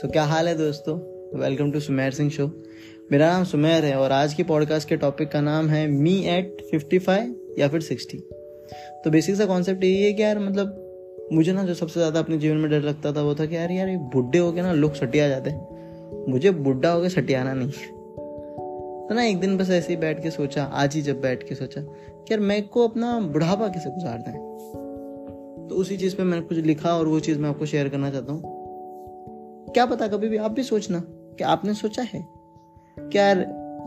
सो so, क्या हाल है दोस्तों? Welcome to Sumer Singh show मेरा नाम सुमेर है और आज की पॉडकास्ट के टॉपिक का नाम है मी एट फिफ्टी फाइव या फिर सिक्सटी तो बेसिक सा कॉन्सेप्ट यही है कि यार मतलब मुझे ना जो सबसे ज़्यादा अपने जीवन में डर लगता था वो था कि यार यार ये बुढ़े हो गए ना लोग सटिया जाते हैं। मुझे बुढ़ा हो गए सटियाना नहीं तो ना एक दिन बस ऐसे ही बैठ के सोचा आज ही जब बैठ के सोचा कि यार मैं को अपना बुढ़ापा कैसे गुजारना है? तो उसी चीज़ पे मैंने कुछ लिखा और वो चीज़ मैं आपको शेयर करना चाहता हूँ। क्या पता कभी भी आप भी सोचना कि आपने सोचा है? क्या यार,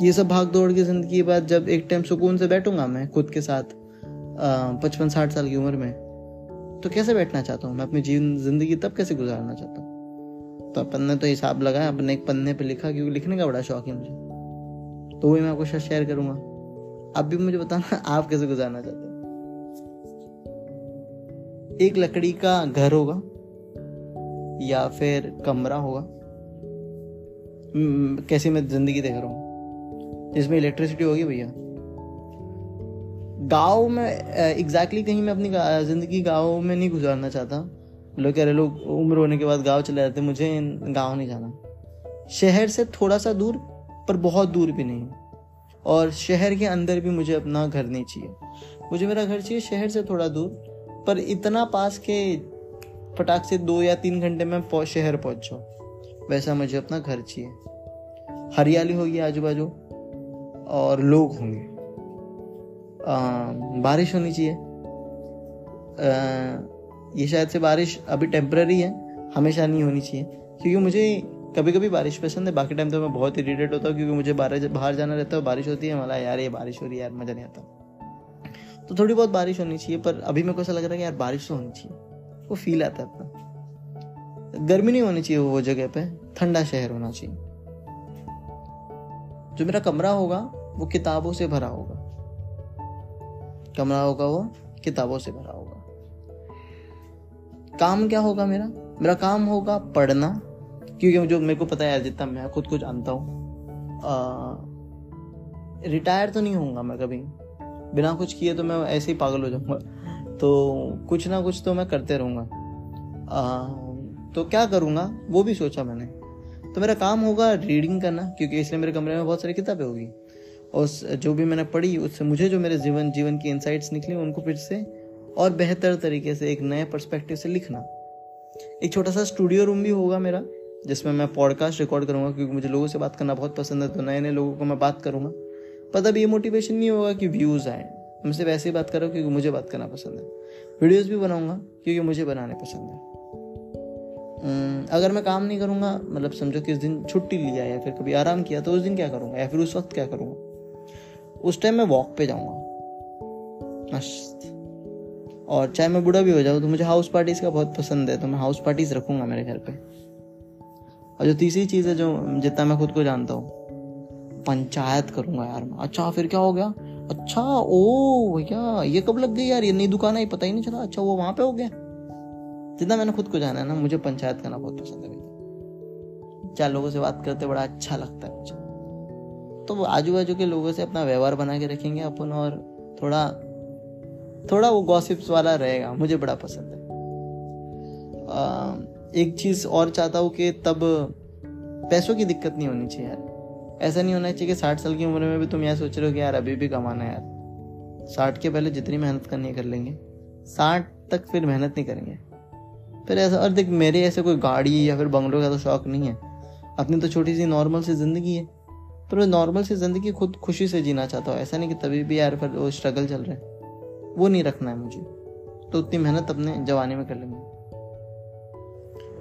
ये सब भाग दौड़ की ज़िंदगी के बाद जब एक टाइम सुकून से बैठूँगा मैं खुद के साथ पचपन, साठ साल की उम्र में तो कैसे बैठना चाहता हूँ मैं? अपनी जीवन, ज़िंदगी तब कैसे गुजारना चाहता हूँ? तो अपन ने तो हिसाब लगाया, अपने एक पन्ने पे लिखा, क्योंकि लिखने का बड़ा शौक है मुझे। तो वही मैं आपको शायद शेयर करूँगा। आप भी मुझे बताना, आप कैसे गुजारना चाहते हैं? एक लकड़ी का घर होगा। या फिर कमरा होगा। कैसी मैं ज़िंदगी देख रहा हूँ। जिसमें इलेक्ट्रिसिटी होगी भैया। गाँव में एग्जैक्टली कहीं मैं अपनी ज़िंदगी गाँव में नहीं गुजारना चाहता। लोग कह रहे लोग, उम्र होने के बाद गाँव चले जाते मुझे गाँव नहीं जाना। शहर से थोड़ा सा दूर, पर बहुत दूर भी नहीं। और शहर के अंदर भी मुझे अपना घर नहीं चाहिए। मुझे मेरा घर चाहिए शहर से थोड़ा दूर, पर इतना पास के फटाक से दो या तीन घंटे में शहर पहुँच। जाओ वैसा मुझे अपना घर चाहिए। हरियाली होगी आजू बाजू और लोग होंगे। बारिश होनी चाहिए। ये शायद से बारिश अभी टेम्पररी है, हमेशा नहीं होनी चाहिए। क्योंकि मुझे कभी कभी बारिश पसंद है, बाकी टाइम तो मैं बहुत इरीटेट होता हूँ, क्योंकि मुझे बाहर जाना रहता है बारिश होती है मला यार, ये बारिश हो रही है, यार, मज़ा नहीं आता। तो थोड़ी बहुत बारिश होनी चाहिए, पर अभी मेरे को ऐसा लग रहा है कि यार, बारिश तो होनी चाहिए। वो फील आता है अपना। गर्मी नहीं होनी चाहिए वो जगह पे, ठंडा शहर होना चाहिए। जो मेरा कमरा होगा, वो किताबों से भरा होगा। कमरा होगा वो किताबों से भरा होगा। काम क्या होगा मेरा? मेरा काम होगा पढ़ना, क्योंकि जो मेरे को पता है जितना मैं खुद को जानता हूँ रिटायर तो नहीं होऊँगा मैं कभी। बिना कुछ किए तो मैं ऐसे ही पागल हो जाऊँगा। तो कुछ ना कुछ तो मैं करते रहूँगा। तो क्या करूँगा? वो भी सोचा मैंने। तो मेरा काम होगा रीडिंग करना, क्योंकि इसलिए मेरे कमरे में बहुत सारी किताबें होगी। और जो भी मैंने पढ़ी, उससे मुझे जो मेरे जीवन जीवन की इंसाइट्स निकली, उनको फिर से और बेहतर तरीके से एक नए पर्सपेक्टिव से लिखना। एक छोटा सा स्टूडियो रूम भी होगा मेरा, जिसमें मैं पॉडकास्ट रिकॉर्ड करूँगा, क्योंकि मुझे लोगों से बात करना बहुत पसंद है तो नए नए लोगों को मैं बात करूँगा। पर तब ये मोटिवेशन नहीं होगा कि व्यूज़ आए। मैं सिर्फ़ ऐसे ही बात कर रहा हूँ क्योंकि मुझे बात करना पसंद है। वीडियोस भी बनाऊँगा क्योंकि मुझे बनाने पसंद है। अगर मैं काम नहीं करूँगा मतलब समझो किस दिन छुट्टी लिया या फिर कभी आराम किया तो उस दिन क्या करूँगा? या फिर उस वक्त क्या करूँगा? उस टाइम मैं वॉक पे जाऊँगा। मस्त। और चाहे मैं बूढ़ा भी हो जाऊँ तो मुझे हाउस पार्टीज़ का बहुत पसंद है तो मैं हाउस पार्टीज़ रखूँगा मेरे घर पे। और जो तीसरी चीज़ है जो जितना मैं खुद को जानता हूँ, पंचायत करूँगा यार अच्छा फिर क्या हो गया? अच्छा ओ भैया ये कब लग गई यार? ये नई दुकान है पता ही नहीं चला। अच्छा वो वहाँ पे हो गया। जितना मैंने खुद को जाना है ना मुझे पंचायत करना बहुत पसंद है भैया। चार लोगों से बात करते बड़ा अच्छा लगता है मुझे। तो आजू बाजू के लोगों से अपना व्यवहार बना के रखेंगे अपन और थोड़ा थोड़ा वो गॉसिप्स वाला रहेगा। मुझे बड़ा पसंद है। आ, एक चीज़ और चाहता हूँ कि तब पैसों की दिक्कत नहीं होनी चाहिए यार। ऐसा नहीं होना चाहिए कि साठ साल की उम्र में भी तुम यह सोच रहे हो कि यार अभी भी कमाना है यार। साठ के पहले जितनी मेहनत करनी है कर लेंगे। साठ तक फिर मेहनत नहीं करेंगे। फिर ऐसा, और देख, मेरे ऐसे कोई गाड़ी या फिर बंगलों का तो शौक नहीं है। अपनी तो छोटी सी नॉर्मल सी ज़िंदगी है। पर मैं नॉर्मल सी ज़िंदगी खुद खुशी से जीना चाहता हूँ। ऐसा नहीं कि तभी भी यार फिर वो स्ट्रगल चल रहा है। वो नहीं रखना है मुझे। तो उतनी मेहनत अपने जवानी में कर लेंगे।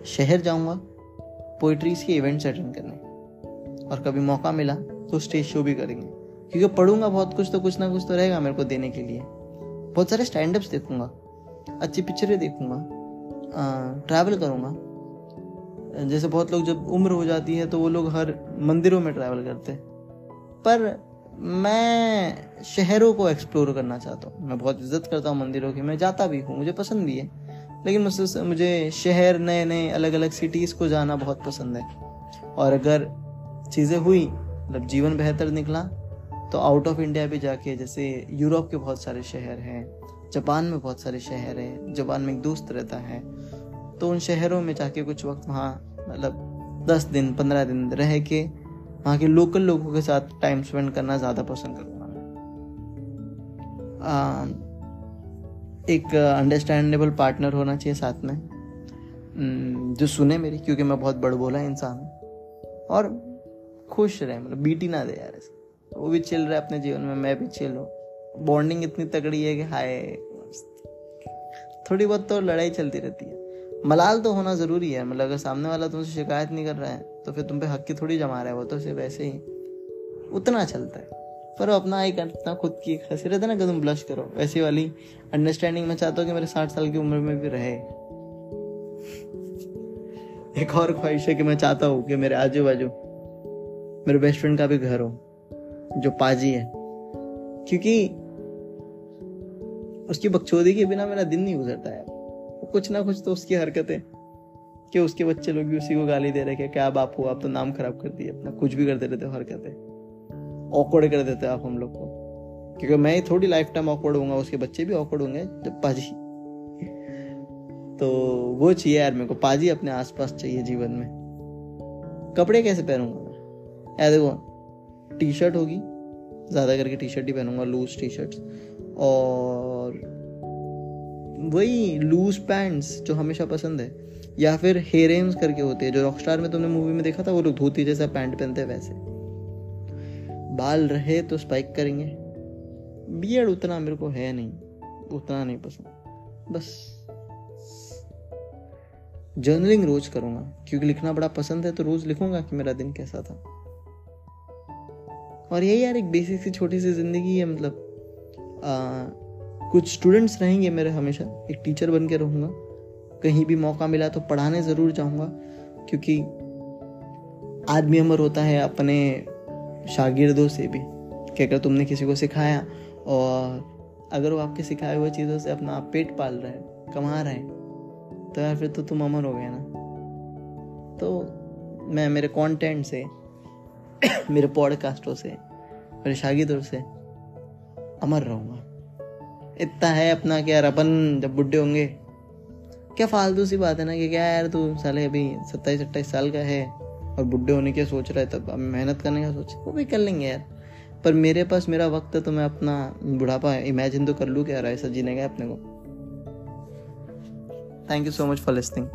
शहर जाऊँगा पोइट्रीज के इवेंट्स अटेंड करने। और कभी मौका मिला तो स्टेज शो भी करेंगे। क्योंकि पढ़ूँगा बहुत कुछ तो कुछ ना कुछ तो रहेगा मेरे को देने के लिए। बहुत सारे स्टैंड अप्स देखूँगा, अच्छी पिक्चरें देखूँगा ट्रैवल करूँगा। जैसे बहुत लोग जब उम्र हो जाती है तो वो लोग हर मंदिरों में ट्रैवल करते पर मैं शहरों को एक्सप्लोर करना चाहता हूँ। मैं बहुत इज़्ज़त करता हूँ मंदिरों की, मैं जाता भी हूँ, मुझे पसंद भी है। लेकिन मुझसे, मुझे शहर नए नए अलग अलग सिटीज़ को जाना बहुत पसंद है। और अगर चीज़ें हुई मतलब जीवन बेहतर निकला तो आउट ऑफ़ इंडिया भी जाके जैसे यूरोप के बहुत सारे शहर हैं जापान में बहुत सारे शहर हैं जापान में एक दोस्त रहता है तो उन शहरों में जाके कुछ वक्त वहाँ मतलब दस दिन, पंद्रह दिन रह के वहाँ के लोकल लोगों के साथ टाइम स्पेंड करना ज़्यादा पसंद करूँगा मैं एक अंडरस्टैंडेबल पार्टनर होना चाहिए साथ में जो सुने मेरी, क्योंकि मैं बहुत बड़ बोला इंसान हूँ, और खुश रहे मतलब बीटी ना दे यार ऐसे। वो भी चिल रहा है अपने जीवन में, मैं भी चिल हूँ। बॉन्डिंग इतनी तगड़ी है कि हाय थोड़ी बहुत तो लड़ाई चलती रहती है। मलाल तो होना ज़रूरी है मतलब अगर सामने वाला तुमसे शिकायत नहीं कर रहा है तो फिर तुम पे हक की थोड़ी जमा रहा है, वो तो सिर्फ़ ऐसे ही। उतना चलता है। पर अपना ही करना खुद की एक हँसी रहता है ना कि तुम ब्लश करो, वैसी वाली अंडरस्टैंडिंग में चाहता हूँ कि मेरे साठ साल की उम्र में भी रहे। एक और ख्वाहिश है कि मैं चाहता हूँ कि मेरे आजू बाजू मेरे बेस्ट फ्रेंड का भी घर हो, जो पाजी है। क्योंकि उसकी बकचोदी के बिना मेरा दिन नहीं गुजरता है। कुछ ना कुछ तो उसकी हरकतें, कि उसके बच्चे लोग भी उसी को गाली दे रहे हैं क्या बाप हो, आप तो नाम खराब कर दिए, अपना कुछ भी करते रहते हो हरकतें। ऑकवर्ड कर देते आप हम लोग को। क्योंकि मैं थोड़ी लाइफ टाइम ऑकवर्ड होऊँगा, उसके बच्चे भी ऑकवर्ड होंगे, जब पाजी। तो वो चाहिए यार मेरे को, पाजी अपने आसपास चाहिए जीवन में। कपड़े कैसे पहनूँगा? मैं देखो टी शर्ट होगी। ज़्यादा करके टी शर्ट ही पहनूँगा लूज टी शर्ट और वही लूज पैंट्स जो हमेशा पसंद है, या फिर हेरेम्स करके होते हैं, जो रॉकस्टार में तुमने मूवी में देखा था, वो लोग धोती जैसा पैंट पहनते हैं वैसे। बाल रहे तो स्पाइक करेंगे। बियड उतना मेरे को है नहीं, उतना नहीं पसंद। बस। जर्नलिंग रोज करूँगा, क्योंकि लिखना बड़ा पसंद है तो रोज लिखूँगा कि मेरा दिन कैसा था। और यही यार एक बेसिक सी छोटी सी ज़िंदगी है मतलब आ, कुछ स्टूडेंट्स रहेंगे मेरे हमेशा एक टीचर बन के रहूँगा। कहीं भी मौका मिला तो पढ़ाने ज़रूर जाऊँगा क्योंकि आदमी अमर होता है अपने शागिर्दों से भी। कि अगर तुमने किसी को सिखाया और अगर वो आपके सिखाए हुए चीज़ों से अपना आप पेट पाल रहे हैं कमा रहे हैं तो यार फिर तो तुम अमर हो गए ना। तो मैं मेरे कंटेंट से मेरे पॉडकास्टों से, मेरे शागिर्दों से अमर रहूँगा। इतना है अपना कि यार अपन जब बुढ़े होंगे, क्या फालतू सी बात है ना कि क्या यार तू साले अभी सत्ताईस अट्ठाईस साल का है और बुढ़े होने की सोच रहा है, तब मेहनत करने का सोच, वो भी कर लेंगे यार। पर मेरे पास मेरा वक्त है तो मैं अपना बुढ़ापा इमेजिन तो कर लूँ क्या यार ऐसा जीने का अपने को। Thank you so much for listening